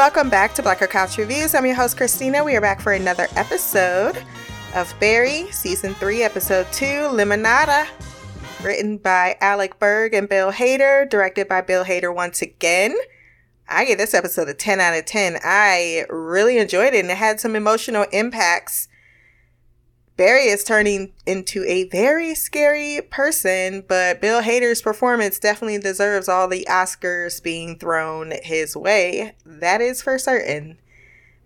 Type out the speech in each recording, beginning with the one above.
welcome back to Blacker Couch Reviews. I'm your host, Christina. We are back for another episode of Barry, Season 3, Episode 2, Limonada. Written by Alec Berg and Bill Hader, directed by Bill Hader once again. I give this episode a 10 out of 10. I really enjoyed it and it had some emotional impacts Barry is turning into a very scary person, but Bill Hader's performance definitely deserves all the Oscars being thrown his way. That is for certain.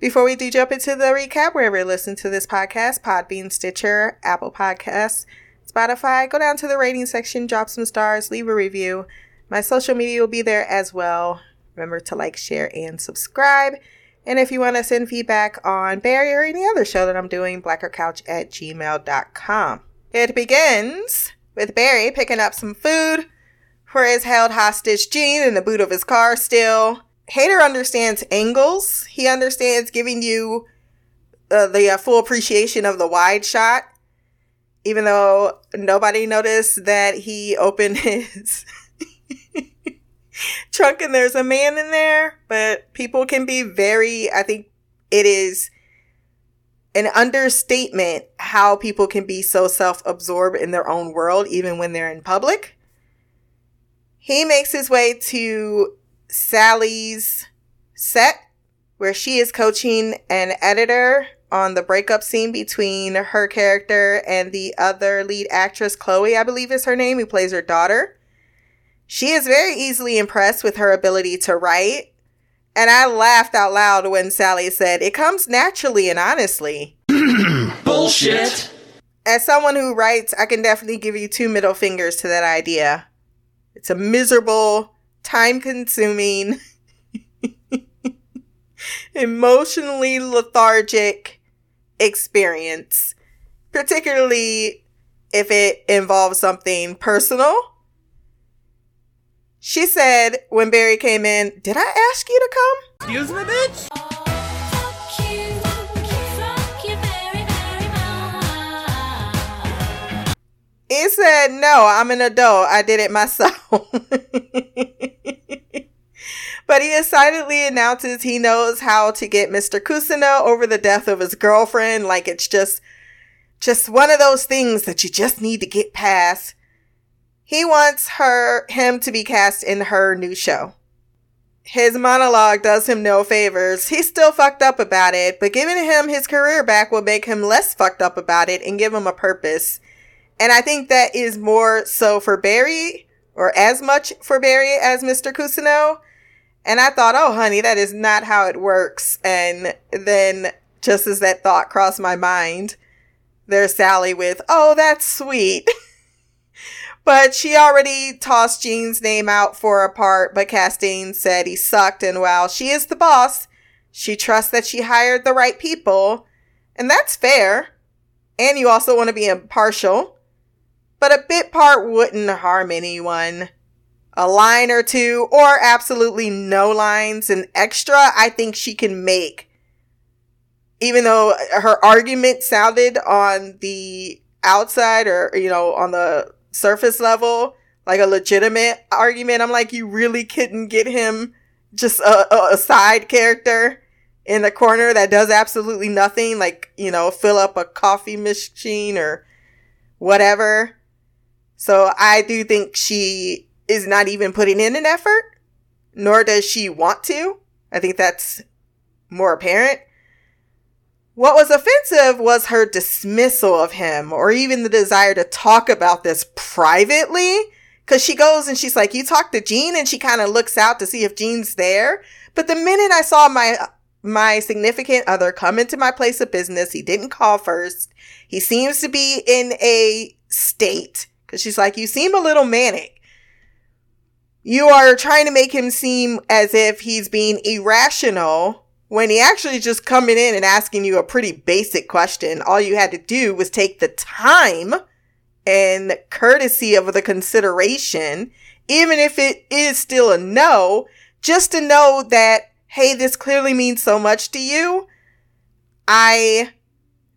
Before we do jump into the recap, wherever you listen to this podcast, Podbean, Stitcher, Apple Podcasts, Spotify, go down to the rating section, drop some stars, leave a review. My social media will be there as well. Remember to like, share, and subscribe. And if you want to send feedback on Barry or any other show that I'm doing, blackercouch at gmail.com. It begins with Barry picking up some food for his held hostage Gene in the boot of his car still. Hader understands angles. He understands giving you uh, the uh, full appreciation of the wide shot, even though nobody noticed that he opened his trunk and there's a man in there, but people can be very, I think it is an understatement how people can be so self absorbed in their own world, even when they're in public. He makes his way to Sally's set where she is coaching an editor on the breakup scene between her character and the other lead actress, Chloe, I believe is her name, who plays her daughter. She is very easily impressed with her ability to write. And I laughed out loud when Sally said, It comes naturally and honestly. Bullshit. As someone who writes, I can definitely give you two middle fingers to that idea. It's a miserable, time consuming, emotionally lethargic experience, particularly if it involves something personal she said when Barry came in, Did I ask you to come? Excuse me, bitch? He said, No, I'm an adult. I did it myself. but he excitedly announces he knows how to get Mr. Cousineau over the death of his girlfriend. Like it's just, just one of those things that you just need to get past. He wants her him to be cast in her new show. His monologue does him no favors. He's still fucked up about it, but giving him his career back will make him less fucked up about it and give him a purpose. And I think that is more so for Barry, or as much for Barry as Mr. Cousineau. And I thought, oh, honey, that is not how it works. And then, just as that thought crossed my mind, there's Sally with, oh, that's sweet. But she already tossed Gene's name out for a part, but casting said he sucked. And while she is the boss, she trusts that she hired the right people. And that's fair. And you also want to be impartial. But a bit part wouldn't harm anyone. A line or two, or absolutely no lines, an extra, I think she can make. Even though her argument sounded on the outside or, you know, on the surface level, like a legitimate argument. I'm like, you really couldn't get him just a, a side character in the corner that does absolutely nothing, like, you know, fill up a coffee machine or whatever. So I do think she is not even putting in an effort, nor does she want to. I think that's more apparent. What was offensive was her dismissal of him or even the desire to talk about this privately. Cause she goes and she's like, you talk to Gene and she kind of looks out to see if Gene's there. But the minute I saw my, my significant other come into my place of business, he didn't call first. He seems to be in a state because she's like, you seem a little manic. You are trying to make him seem as if he's being irrational when he actually just coming in and asking you a pretty basic question. All you had to do was take the time and courtesy of the consideration, even if it is still a no, just to know that, hey, this clearly means so much to you. I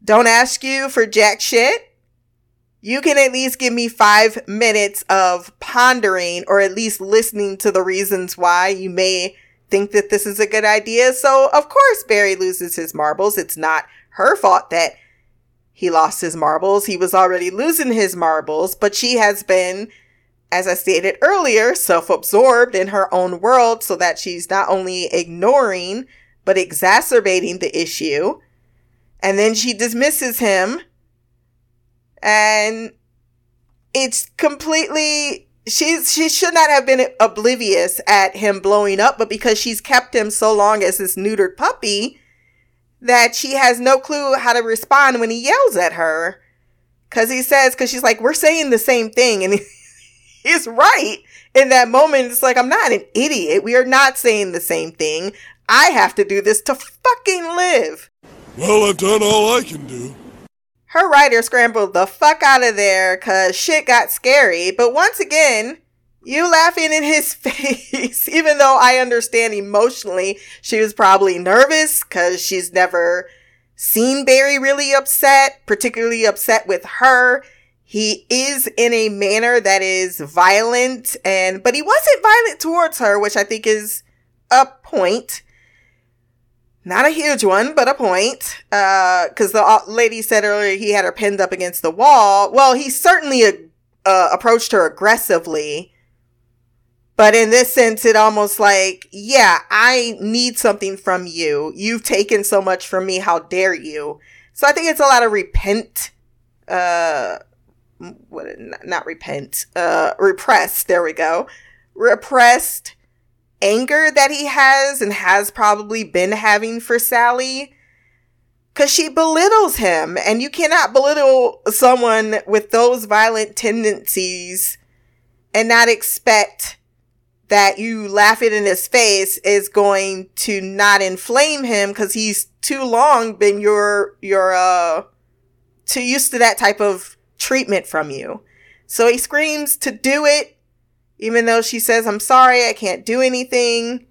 don't ask you for jack shit. You can at least give me five minutes of pondering or at least listening to the reasons why you may think that this is a good idea. So, of course, Barry loses his marbles. It's not her fault that he lost his marbles. He was already losing his marbles, but she has been, as I stated earlier, self absorbed in her own world so that she's not only ignoring, but exacerbating the issue. And then she dismisses him. And it's completely she's she should not have been oblivious at him blowing up, but because she's kept him so long as this neutered puppy, that she has no clue how to respond when he yells at her. Cause he says, cause she's like, we're saying the same thing. And he's right in that moment. It's like, I'm not an idiot. We are not saying the same thing. I have to do this to fucking live. Well, I've done all I can do. Her writer scrambled the fuck out of there cause shit got scary. But once again, you laughing in his face, even though I understand emotionally she was probably nervous cause she's never seen Barry really upset, particularly upset with her. He is in a manner that is violent and, but he wasn't violent towards her, which I think is a point. Not a huge one, but a point. Uh, cause the uh, lady said earlier he had her pinned up against the wall. Well, he certainly uh, approached her aggressively. But in this sense, it almost like, yeah, I need something from you. You've taken so much from me. How dare you? So I think it's a lot of repent, uh, what, not repent, uh, repressed. There we go. Repressed anger that he has and has probably been having for Sally. Cause she belittles him and you cannot belittle someone with those violent tendencies and not expect that you laughing in his face is going to not inflame him because he's too long been your your uh too used to that type of treatment from you. So he screams to do it even though she says, I'm sorry, I can't do anything.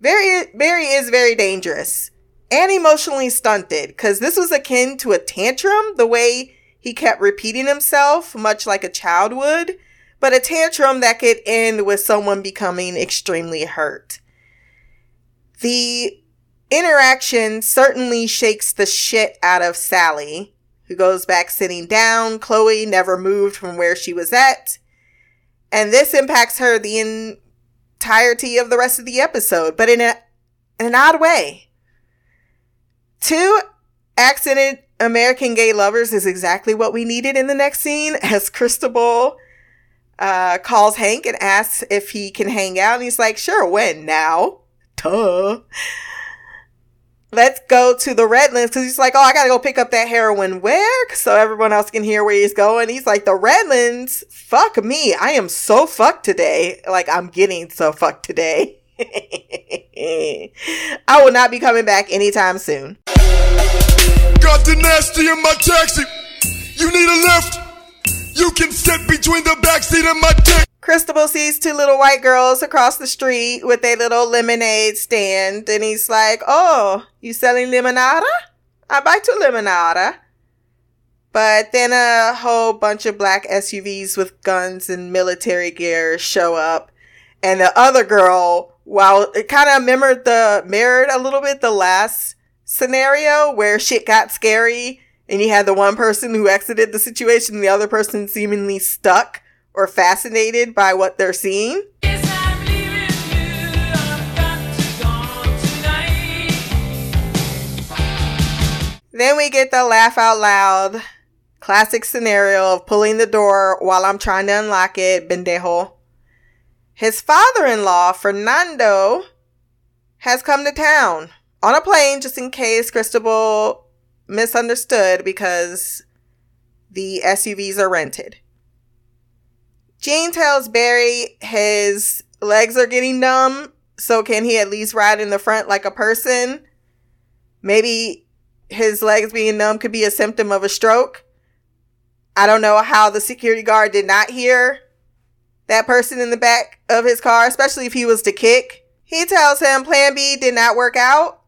Very, Barry is very dangerous and emotionally stunted because this was akin to a tantrum, the way he kept repeating himself, much like a child would, but a tantrum that could end with someone becoming extremely hurt. The interaction certainly shakes the shit out of Sally, who goes back sitting down. Chloe never moved from where she was at. And this impacts her the entirety of the rest of the episode, but in, a, in an odd way. Two accident American gay lovers is exactly what we needed in the next scene as Cristobal uh, calls Hank and asks if he can hang out. And he's like, sure, when? Now? Duh let's go to the Redlands because he's like, oh, I gotta go pick up that heroin where? So everyone else can hear where he's going. He's like, the Redlands? Fuck me. I am so fucked today. Like, I'm getting so fucked today. I will not be coming back anytime soon. Got the nasty in my taxi. You need a lift? You can sit between the backseat and my dick. Cristobal sees two little white girls across the street with a little lemonade stand, and he's like, Oh, you selling limonada? I buy two limonada. But then a whole bunch of black SUVs with guns and military gear show up, and the other girl, while it kind of mirrored the mirrored a little bit the last scenario where shit got scary, and you had the one person who exited the situation, and the other person seemingly stuck or fascinated by what they're seeing. Then we get the laugh out loud classic scenario of pulling the door while I'm trying to unlock it, bendejo. His father in law, Fernando, has come to town on a plane just in case Cristobal misunderstood because the SUVs are rented. Gene tells Barry his legs are getting numb, so can he at least ride in the front like a person? Maybe his legs being numb could be a symptom of a stroke. I don't know how the security guard did not hear that person in the back of his car, especially if he was to kick. He tells him plan B did not work out.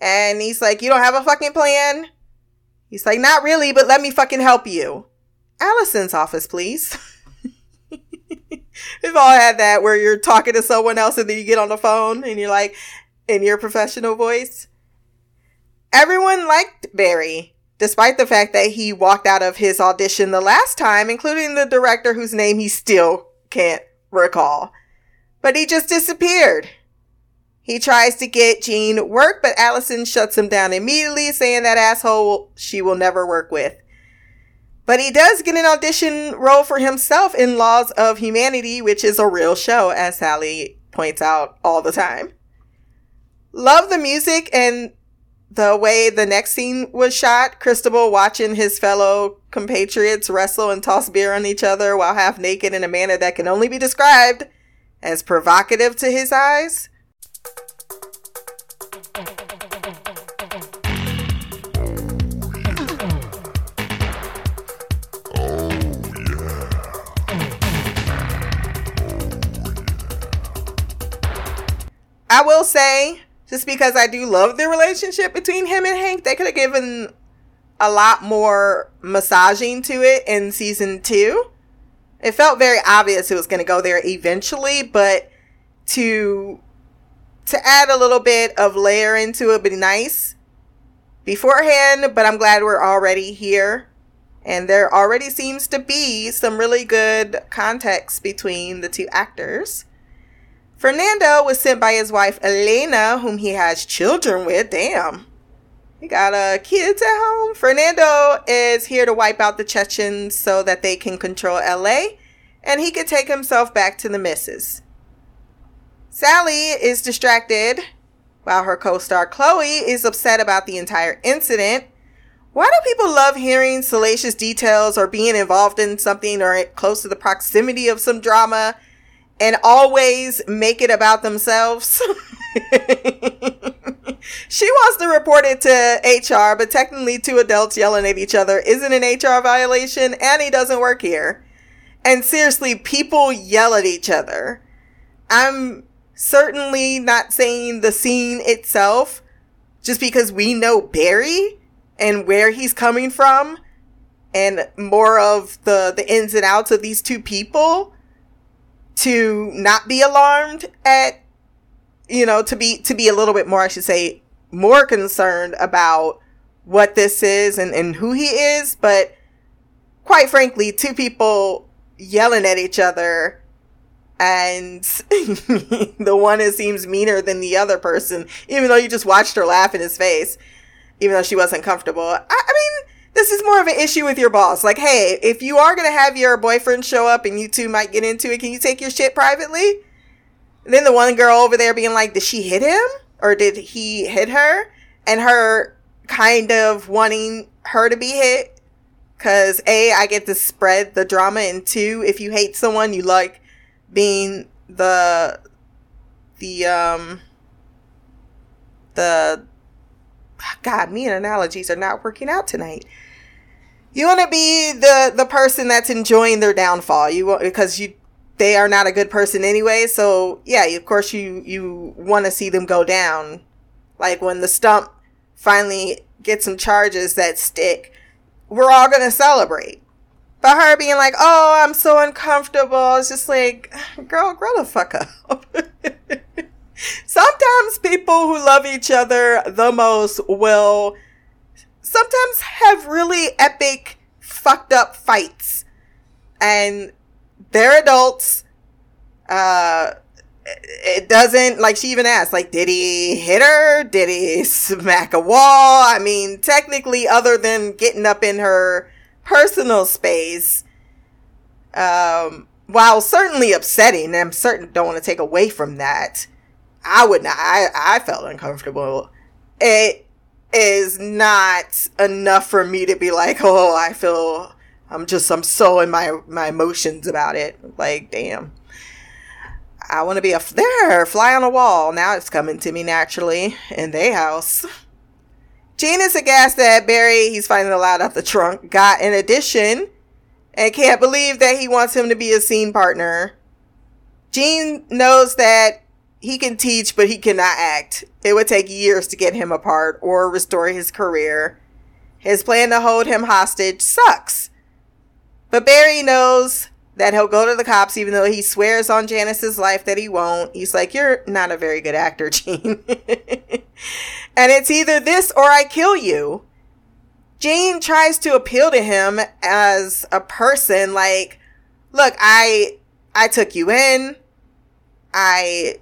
And he's like, You don't have a fucking plan? He's like, Not really, but let me fucking help you. Allison's office, please. We've all had that where you're talking to someone else and then you get on the phone and you're like, in your professional voice. Everyone liked Barry, despite the fact that he walked out of his audition the last time, including the director whose name he still can't recall. But he just disappeared. He tries to get Gene work, but Allison shuts him down immediately, saying that asshole she will never work with. But he does get an audition role for himself in Laws of Humanity, which is a real show, as Sally points out all the time. Love the music and the way the next scene was shot. Cristobal watching his fellow compatriots wrestle and toss beer on each other while half naked in a manner that can only be described as provocative to his eyes. I will say, just because I do love the relationship between him and Hank, they could have given a lot more massaging to it in season two. It felt very obvious it was going to go there eventually, but to to add a little bit of layer into it would be nice beforehand. But I'm glad we're already here, and there already seems to be some really good context between the two actors. Fernando was sent by his wife Elena, whom he has children with. Damn. He got uh, kids at home. Fernando is here to wipe out the Chechens so that they can control LA and he could take himself back to the missus. Sally is distracted while her co star Chloe is upset about the entire incident. Why do people love hearing salacious details or being involved in something or close to the proximity of some drama? And always make it about themselves. she wants to report it to HR, but technically, two adults yelling at each other isn't an HR violation, and he doesn't work here. And seriously, people yell at each other. I'm certainly not saying the scene itself, just because we know Barry and where he's coming from, and more of the the ins and outs of these two people to not be alarmed at you know to be to be a little bit more i should say more concerned about what this is and, and who he is. But quite frankly two people yelling at each other and the one that seems meaner than the other person even though you just watched her laugh in his face even though she wasn't comfortable. I, I mean this is more of an issue with your boss. Like, hey, if you are going to have your boyfriend show up and you two might get into it, can you take your shit privately? And then the one girl over there being like, did she hit him? Or did he hit her? And her kind of wanting her to be hit. Cause A, I get to spread the drama. And two, if you hate someone, you like being the, the, um, the, God, me and analogies are not working out tonight you want to be the the person that's enjoying their downfall. You want because you they are not a good person anyway. So yeah, of course you you want to see them go down. Like when the stump finally gets some charges that stick, we're all gonna celebrate. But her being like, "Oh, I'm so uncomfortable," it's just like, girl, grow the fuck up. Sometimes people who love each other the most will sometimes have really epic, fucked up fights. And they're adults. Uh, it doesn't, like, she even asked, like, did he hit her? Did he smack a wall? I mean, technically, other than getting up in her personal space, um, while certainly upsetting, I'm certain don't want to take away from that. I would not, I, I felt uncomfortable. It, is not enough for me to be like, oh, I feel I'm just I'm so in my my emotions about it. Like, damn. I want to be a there, fly on a wall. Now it's coming to me naturally in their house. Gene is aghast that Barry, he's finding a lot out the trunk, got an addition and can't believe that he wants him to be a scene partner. Gene knows that he can teach, but he cannot act. It would take years to get him apart or restore his career. His plan to hold him hostage sucks. But Barry knows that he'll go to the cops even though he swears on Janice's life that he won't. He's like, You're not a very good actor, Gene. and it's either this or I kill you. Jane tries to appeal to him as a person like, look, I I took you in. I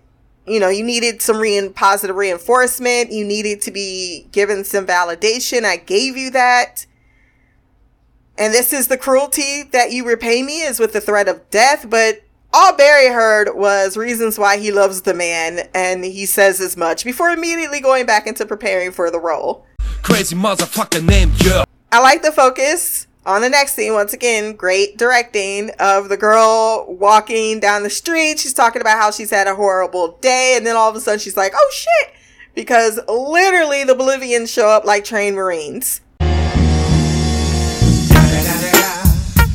you know, you needed some re- positive reinforcement. You needed to be given some validation. I gave you that. And this is the cruelty that you repay me is with the threat of death. But all Barry heard was reasons why he loves the man, and he says as much before immediately going back into preparing for the role. Crazy motherfucker named Yo. I like the focus on the next scene. Once again, great directing of the girl walking down the street. She's talking about how she's had a horrible day, and then all of a sudden she's like, oh shit! Because literally the Bolivians show up like trained Marines.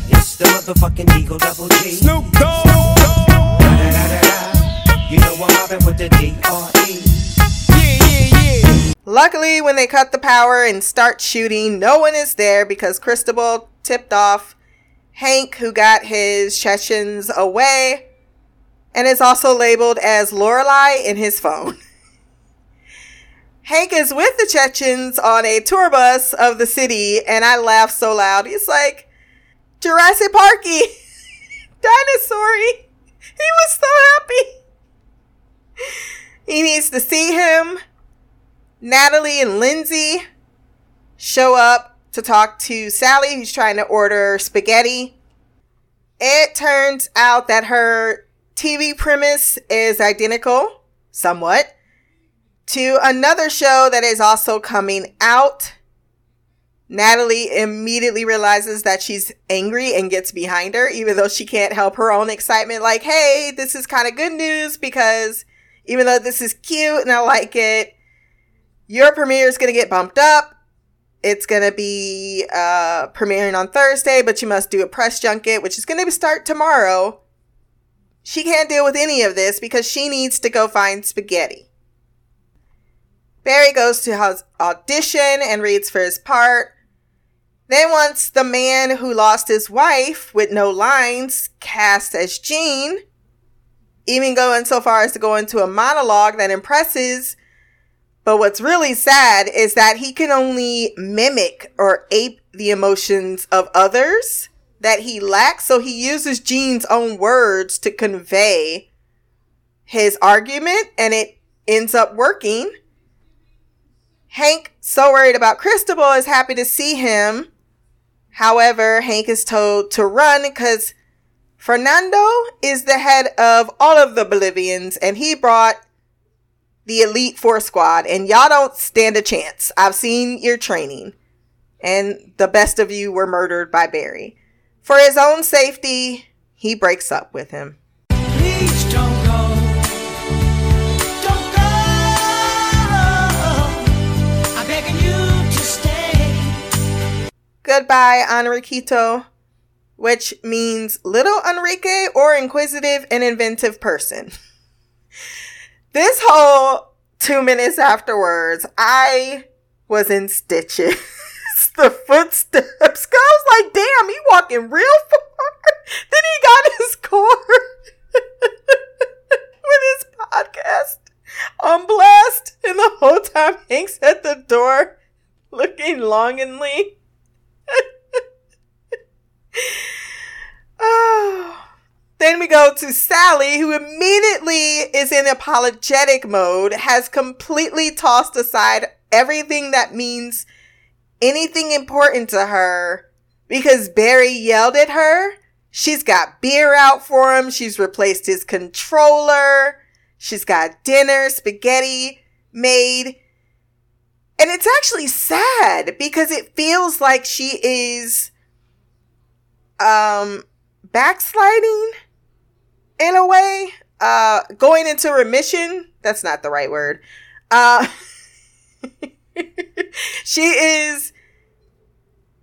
It's the motherfucking Eagle Double G. Snoop Dogg. You know I'm mobbing with the D.R.E. Luckily, when they cut the power and start shooting, no one is there because Cristobal tipped off Hank, who got his Chechens away, and is also labeled as Lorelei in his phone. Hank is with the Chechens on a tour bus of the city, and I laugh so loud. He's like, Jurassic Parky, dinosaur. He was so happy. He needs to see him. Natalie and Lindsay show up to talk to Sally, who's trying to order spaghetti. It turns out that her TV premise is identical, somewhat, to another show that is also coming out. Natalie immediately realizes that she's angry and gets behind her, even though she can't help her own excitement. Like, hey, this is kind of good news because even though this is cute and I like it, your premiere is going to get bumped up. It's going to be uh, premiering on Thursday, but you must do a press junket, which is going to start tomorrow. She can't deal with any of this because she needs to go find spaghetti. Barry goes to his audition and reads for his part. Then, once the man who lost his wife with no lines cast as Gene, even going so far as to go into a monologue that impresses but what's really sad is that he can only mimic or ape the emotions of others that he lacks. So he uses Gene's own words to convey his argument and it ends up working. Hank, so worried about Cristobal, is happy to see him. However, Hank is told to run because Fernando is the head of all of the Bolivians and he brought the Elite Four Squad, and y'all don't stand a chance. I've seen your training, and the best of you were murdered by Barry. For his own safety, he breaks up with him. Please don't go. Don't go. I'm begging you to stay. Goodbye, Enriquito, which means little Enrique or inquisitive and inventive person. This whole two minutes afterwards, I was in stitches. the footsteps. I was like, damn, he walking real far. then he got his car with his podcast on blast. And the whole time Hank's at the door looking longingly. oh. Then we go to Sally, who immediately is in apologetic mode, has completely tossed aside everything that means anything important to her because Barry yelled at her. She's got beer out for him. She's replaced his controller. She's got dinner, spaghetti made. And it's actually sad because it feels like she is um backsliding in a way. Uh, going into remission. That's not the right word. Uh, she is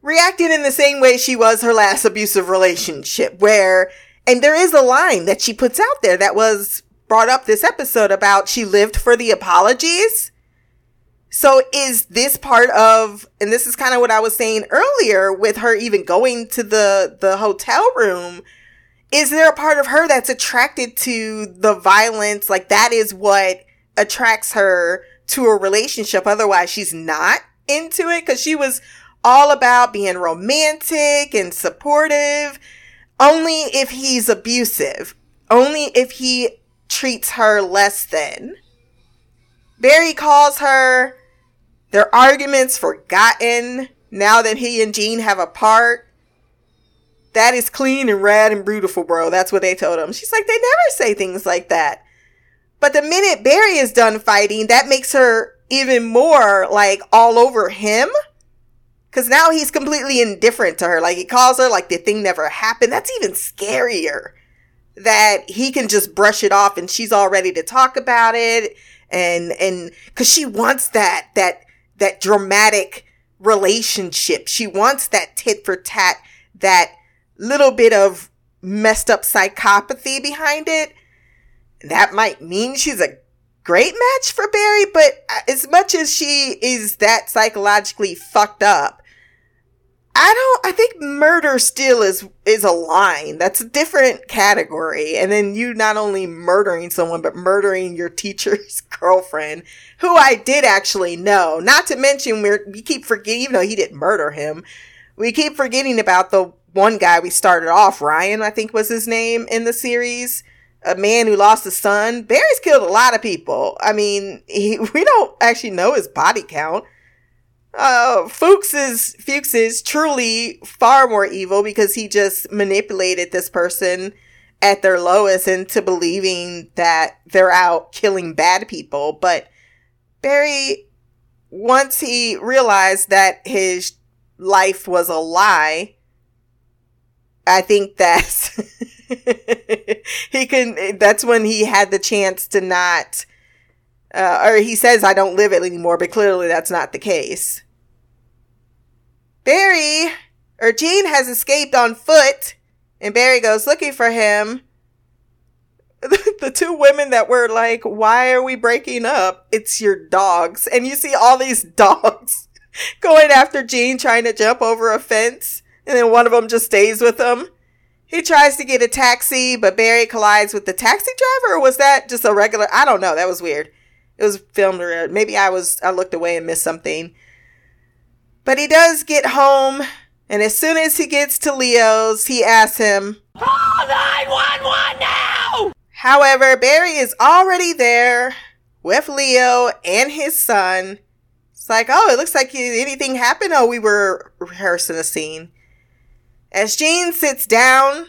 reacting in the same way she was her last abusive relationship, where, and there is a line that she puts out there that was brought up this episode about she lived for the apologies. So is this part of, and this is kind of what I was saying earlier with her even going to the, the hotel room is there a part of her that's attracted to the violence? Like that is what attracts her to a relationship. Otherwise, she's not into it because she was all about being romantic and supportive. Only if he's abusive. Only if he treats her less than. Barry calls her their arguments forgotten now that he and Gene have a part. That is clean and rad and beautiful, bro. That's what they told him. She's like, they never say things like that. But the minute Barry is done fighting, that makes her even more like all over him. Cause now he's completely indifferent to her. Like he calls her like the thing never happened. That's even scarier. That he can just brush it off and she's all ready to talk about it. And, and cause she wants that, that, that dramatic relationship. She wants that tit for tat, that little bit of messed up psychopathy behind it. That might mean she's a great match for Barry, but as much as she is that psychologically fucked up, I don't I think murder still is is a line. That's a different category. And then you not only murdering someone but murdering your teacher's girlfriend, who I did actually know. Not to mention we're we keep forgetting even though he didn't murder him, we keep forgetting about the one guy we started off, Ryan, I think was his name in the series. A man who lost a son. Barry's killed a lot of people. I mean, he, we don't actually know his body count. Uh, Fuches is, Fuches is truly far more evil because he just manipulated this person at their lowest into believing that they're out killing bad people. But Barry, once he realized that his life was a lie, I think that's he can. That's when he had the chance to not, uh, or he says, "I don't live it anymore," but clearly that's not the case. Barry or Gene has escaped on foot, and Barry goes looking for him. the two women that were like, "Why are we breaking up?" It's your dogs, and you see all these dogs going after Gene, trying to jump over a fence, and then one of them just stays with him. He tries to get a taxi, but Barry collides with the taxi driver, or was that just a regular? I don't know. That was weird. It was filmed. Uh, maybe I was I looked away and missed something. But he does get home, and as soon as he gets to Leo's, he asks him, Call 911 now! However, Barry is already there with Leo and his son. It's like, oh, it looks like anything happened. Oh, we were rehearsing a scene. As Gene sits down,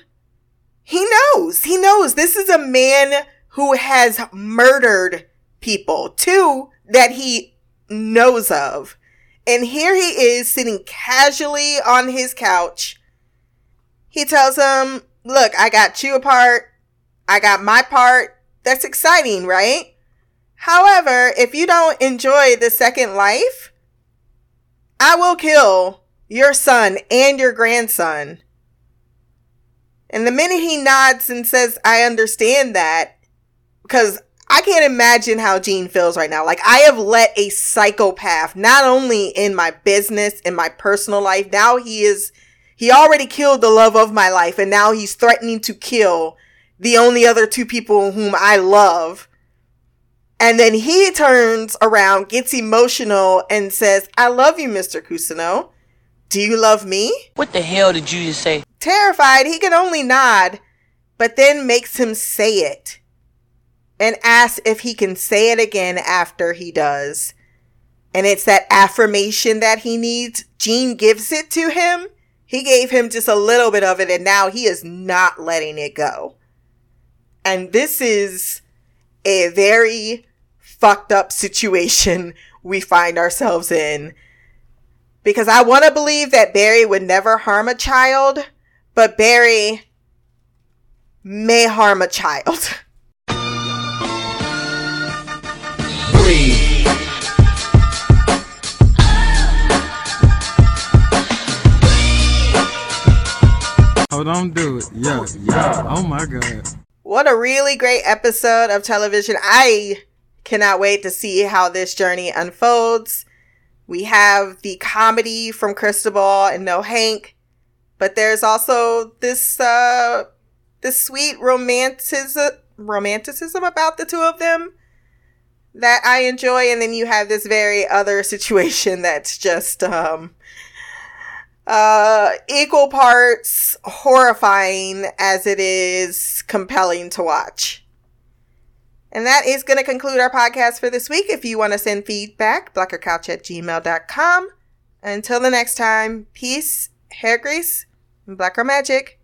he knows. He knows this is a man who has murdered people, two that he knows of. And here he is sitting casually on his couch. He tells him, Look, I got you a part. I got my part. That's exciting, right? However, if you don't enjoy the second life, I will kill your son and your grandson. And the minute he nods and says, I understand that, because I can't imagine how Gene feels right now. Like, I have let a psychopath, not only in my business, in my personal life, now he is, he already killed the love of my life, and now he's threatening to kill the only other two people whom I love. And then he turns around, gets emotional, and says, I love you, Mr. Cousineau. Do you love me? What the hell did you just say? Terrified, he can only nod, but then makes him say it and asks if he can say it again after he does. And it's that affirmation that he needs. Gene gives it to him. He gave him just a little bit of it, and now he is not letting it go. And this is a very fucked up situation we find ourselves in because I want to believe that Barry would never harm a child, but Barry may harm a child. Breathe. Oh, don't do it. Yeah, yeah. Oh my god. What a really great episode of television. I cannot wait to see how this journey unfolds. We have the comedy from Cristobal and No Hank, but there's also this uh the sweet romanticism romanticism about the two of them that I enjoy, and then you have this very other situation that's just um uh equal parts horrifying as it is compelling to watch. And that is going to conclude our podcast for this week. If you want to send feedback, blackercouch at gmail.com. Until the next time, peace, hair grease, and blacker magic.